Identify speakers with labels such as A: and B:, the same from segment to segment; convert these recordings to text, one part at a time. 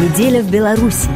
A: Неделя в Беларуси.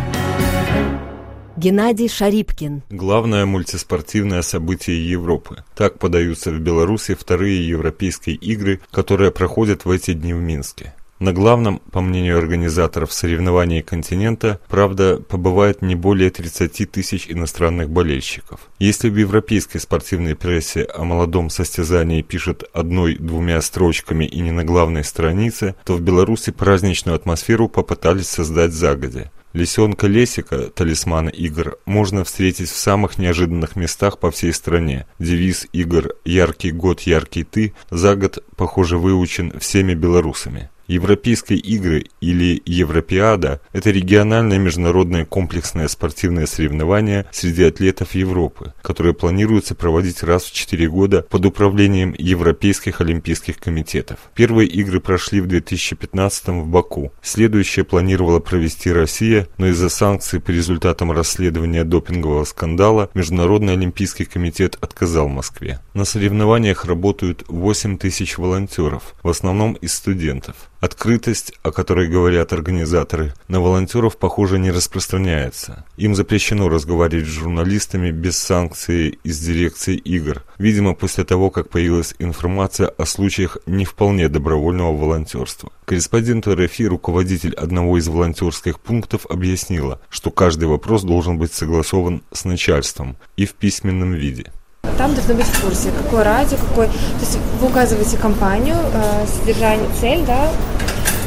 A: Геннадий Шарипкин.
B: Главное мультиспортивное событие Европы. Так подаются в Беларуси вторые европейские игры, которые проходят в эти дни в Минске. На главном, по мнению организаторов соревнований континента, правда, побывает не более 30 тысяч иностранных болельщиков. Если в европейской спортивной прессе о молодом состязании пишет одной-двумя строчками и не на главной странице, то в Беларуси праздничную атмосферу попытались создать загодя. Лисенка Лесика, талисмана игр, можно встретить в самых неожиданных местах по всей стране. Девиз игр «Яркий год, яркий ты» за год, похоже, выучен всеми белорусами. Европейские игры или Европеада – это региональное международное комплексное спортивное соревнование среди атлетов Европы, которое планируется проводить раз в 4 года под управлением Европейских олимпийских комитетов. Первые игры прошли в 2015 в Баку. Следующее планировала провести Россия, но из-за санкций по результатам расследования допингового скандала Международный олимпийский комитет отказал Москве. На соревнованиях работают 8 тысяч волонтеров, в основном из студентов. Открытость, о которой говорят организаторы, на волонтеров, похоже, не распространяется. Им запрещено разговаривать с журналистами без санкции из дирекции игр, видимо, после того, как появилась информация о случаях не вполне добровольного волонтерства. Корреспонденту РФИ руководитель одного из волонтерских пунктов объяснила, что каждый вопрос должен быть согласован с начальством и в письменном виде.
C: Там должно быть в курсе, какое радио, какой... То есть вы указываете компанию, э, содержание, цель, да,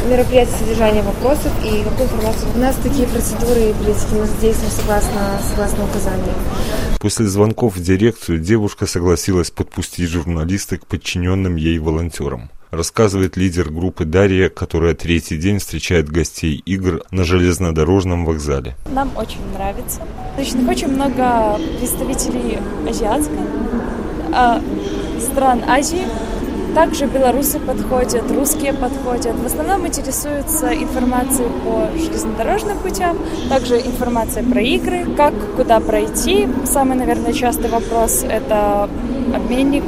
C: мероприятие, содержание вопросов и какую информацию. У нас такие процедуры и политики, мы действуем согласно, согласно указаниям.
B: После звонков в дирекцию девушка согласилась подпустить журналиста к подчиненным ей волонтерам рассказывает лидер группы Дарья, которая третий день встречает гостей игр на железнодорожном вокзале.
D: Нам очень нравится. Точно очень много представителей азиатской, а, стран Азии. Также белорусы подходят, русские подходят. В основном интересуются информацией по железнодорожным путям, также информация про игры, как, куда пройти. Самый, наверное, частый вопрос – это обменник,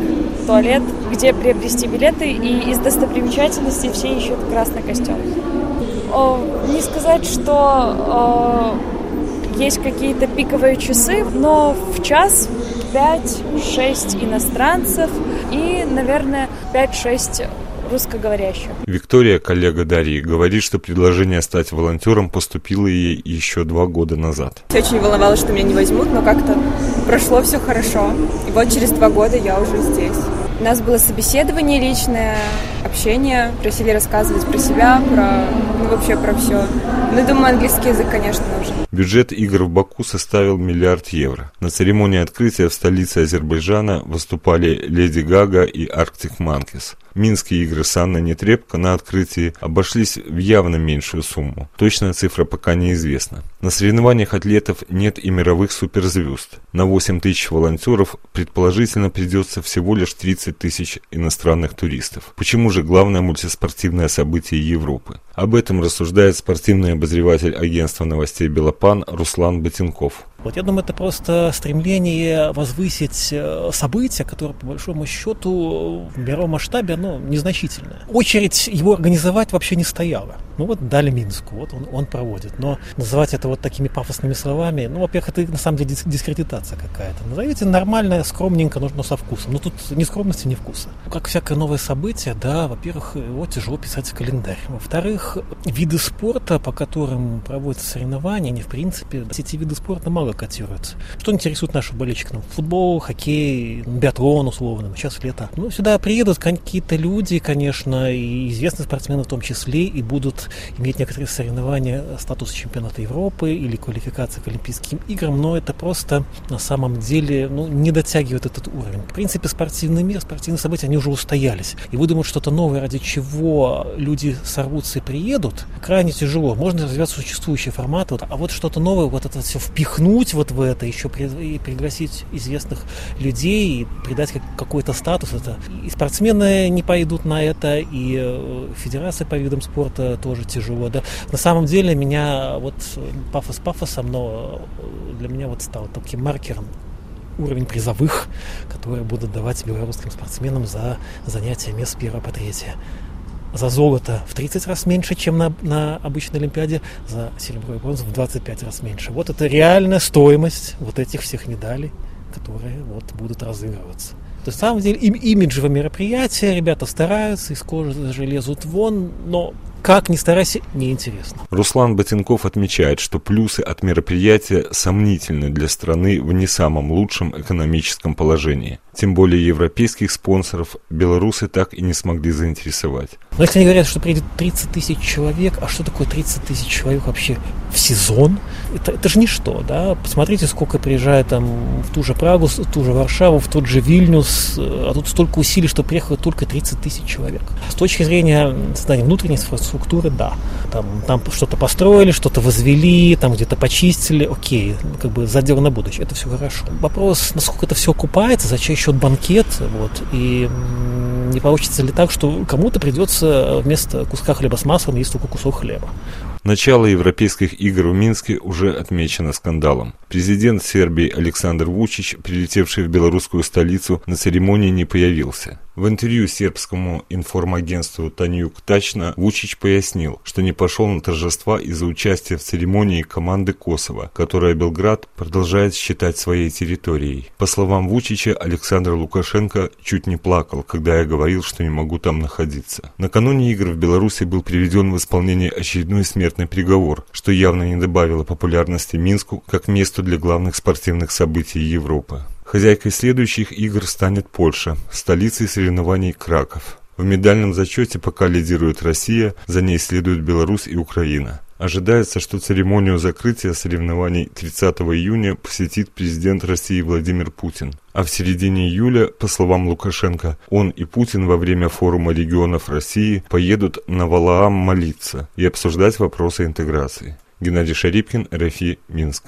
D: туалет, где приобрести билеты, и из достопримечательностей все ищут красный костюм. Не сказать, что есть какие-то пиковые часы, но в час 5-6 иностранцев и, наверное, 5-6 русскоговорящих.
B: Виктория, коллега Дарьи, говорит, что предложение стать волонтером поступило ей еще два года назад.
E: Очень волновалась, что меня не возьмут, но как-то прошло все хорошо. И вот через два года я уже здесь. У нас было собеседование личное, общение, просили рассказывать про себя, про, ну, вообще про все. Ну, думаю, английский язык, конечно, нужен.
B: Бюджет игр в Баку составил миллиард евро. На церемонии открытия в столице Азербайджана выступали Леди Гага и Арктик Манкис. Минские игры с Анной Нетребко на открытии обошлись в явно меньшую сумму. Точная цифра пока неизвестна. На соревнованиях атлетов нет и мировых суперзвезд. На 8 тысяч волонтеров предположительно придется всего лишь 30 тысяч иностранных туристов. Почему же главное мультиспортивное событие Европы? Об этом рассуждает спортивный обозреватель агентства новостей «Белопан» Руслан Ботинков.
F: Вот я думаю, это просто стремление возвысить э, события, которое, по большому счету, в мировом масштабе, оно незначительное. Очередь его организовать вообще не стояла. Ну вот дали Минску, вот он, он проводит. Но называть это вот такими пафосными словами, ну, во-первых, это на самом деле дискредитация какая-то. Назовите нормально, скромненько, но, но со вкусом. Но тут ни скромности, ни вкуса. Как всякое новое событие, да, во-первых, его тяжело писать в календарь. Во-вторых, виды спорта, по которым проводятся соревнования, они, в принципе, эти виды спорта мало много котируется. Что интересует наших болельщиков? Ну, футбол, хоккей, биатлон условно, сейчас лето. Ну, сюда приедут какие-то люди, конечно, и известные спортсмены в том числе, и будут иметь некоторые соревнования статуса чемпионата Европы или квалификации к Олимпийским играм, но это просто на самом деле ну, не дотягивает этот уровень. В принципе, спортивный мир, спортивные события, они уже устоялись. И выдумать что-то новое, ради чего люди сорвутся и приедут, крайне тяжело. Можно развивать существующие форматы, а вот что-то новое, вот это все впихнуть впихнуть вот в это, еще пригласить известных людей и придать какой-то статус. Это и спортсмены не пойдут на это, и э, федерация по видам спорта тоже тяжело. Да. На самом деле меня вот пафос пафосом, но для меня вот стал таким маркером уровень призовых, которые будут давать белорусским спортсменам за занятия мест первого по третье. За золото в 30 раз меньше, чем на, на обычной Олимпиаде, за серебро и бронзу в 25 раз меньше. Вот это реальная стоимость вот этих всех медалей, которые вот будут разыгрываться. То есть, на самом деле, им, имиджевое мероприятие, ребята стараются, из кожи лезут вон, но как ни старайся, неинтересно.
B: Руслан Ботинков отмечает, что плюсы от мероприятия сомнительны для страны в не самом лучшем экономическом положении. Тем более европейских спонсоров белорусы так и не смогли заинтересовать.
F: Но если они говорят, что приедет 30 тысяч человек, а что такое 30 тысяч человек вообще в сезон? Это, это же ничто, да? Посмотрите, сколько приезжает там в ту же Прагу, в ту же Варшаву, в тот же Вильнюс, а тут столько усилий, что приехало только 30 тысяч человек. С точки зрения создания внутренней инфраструктуры, да. Там, там что-то построили, что-то возвели, там где-то почистили, окей, как бы задел на будущее, это все хорошо. Вопрос, насколько это все окупается, за чей счет банкет, вот, и не получится ли так, что кому-то придется вместо куска хлеба с маслом есть только кусок хлеба.
B: Начало Европейских игр в Минске уже отмечено скандалом. Президент Сербии Александр Вучич, прилетевший в белорусскую столицу, на церемонии не появился. В интервью сербскому информагентству Танюк Тачна Вучич пояснил, что не пошел на торжества из-за участия в церемонии команды Косово, которая Белград продолжает считать своей территорией. По словам Вучича, Александр Лукашенко чуть не плакал, когда я говорил, что не могу там находиться. Накануне игр в Беларуси был приведен в исполнение очередной смертный приговор, что явно не добавило популярности Минску как месту для главных спортивных событий Европы. Хозяйкой следующих игр станет Польша, столицей соревнований Краков. В медальном зачете пока лидирует Россия, за ней следуют Беларусь и Украина. Ожидается, что церемонию закрытия соревнований 30 июня посетит президент России Владимир Путин. А в середине июля, по словам Лукашенко, он и Путин во время форума регионов России поедут на Валаам молиться и обсуждать вопросы интеграции. Геннадий Шарипкин, РФИ, Минск.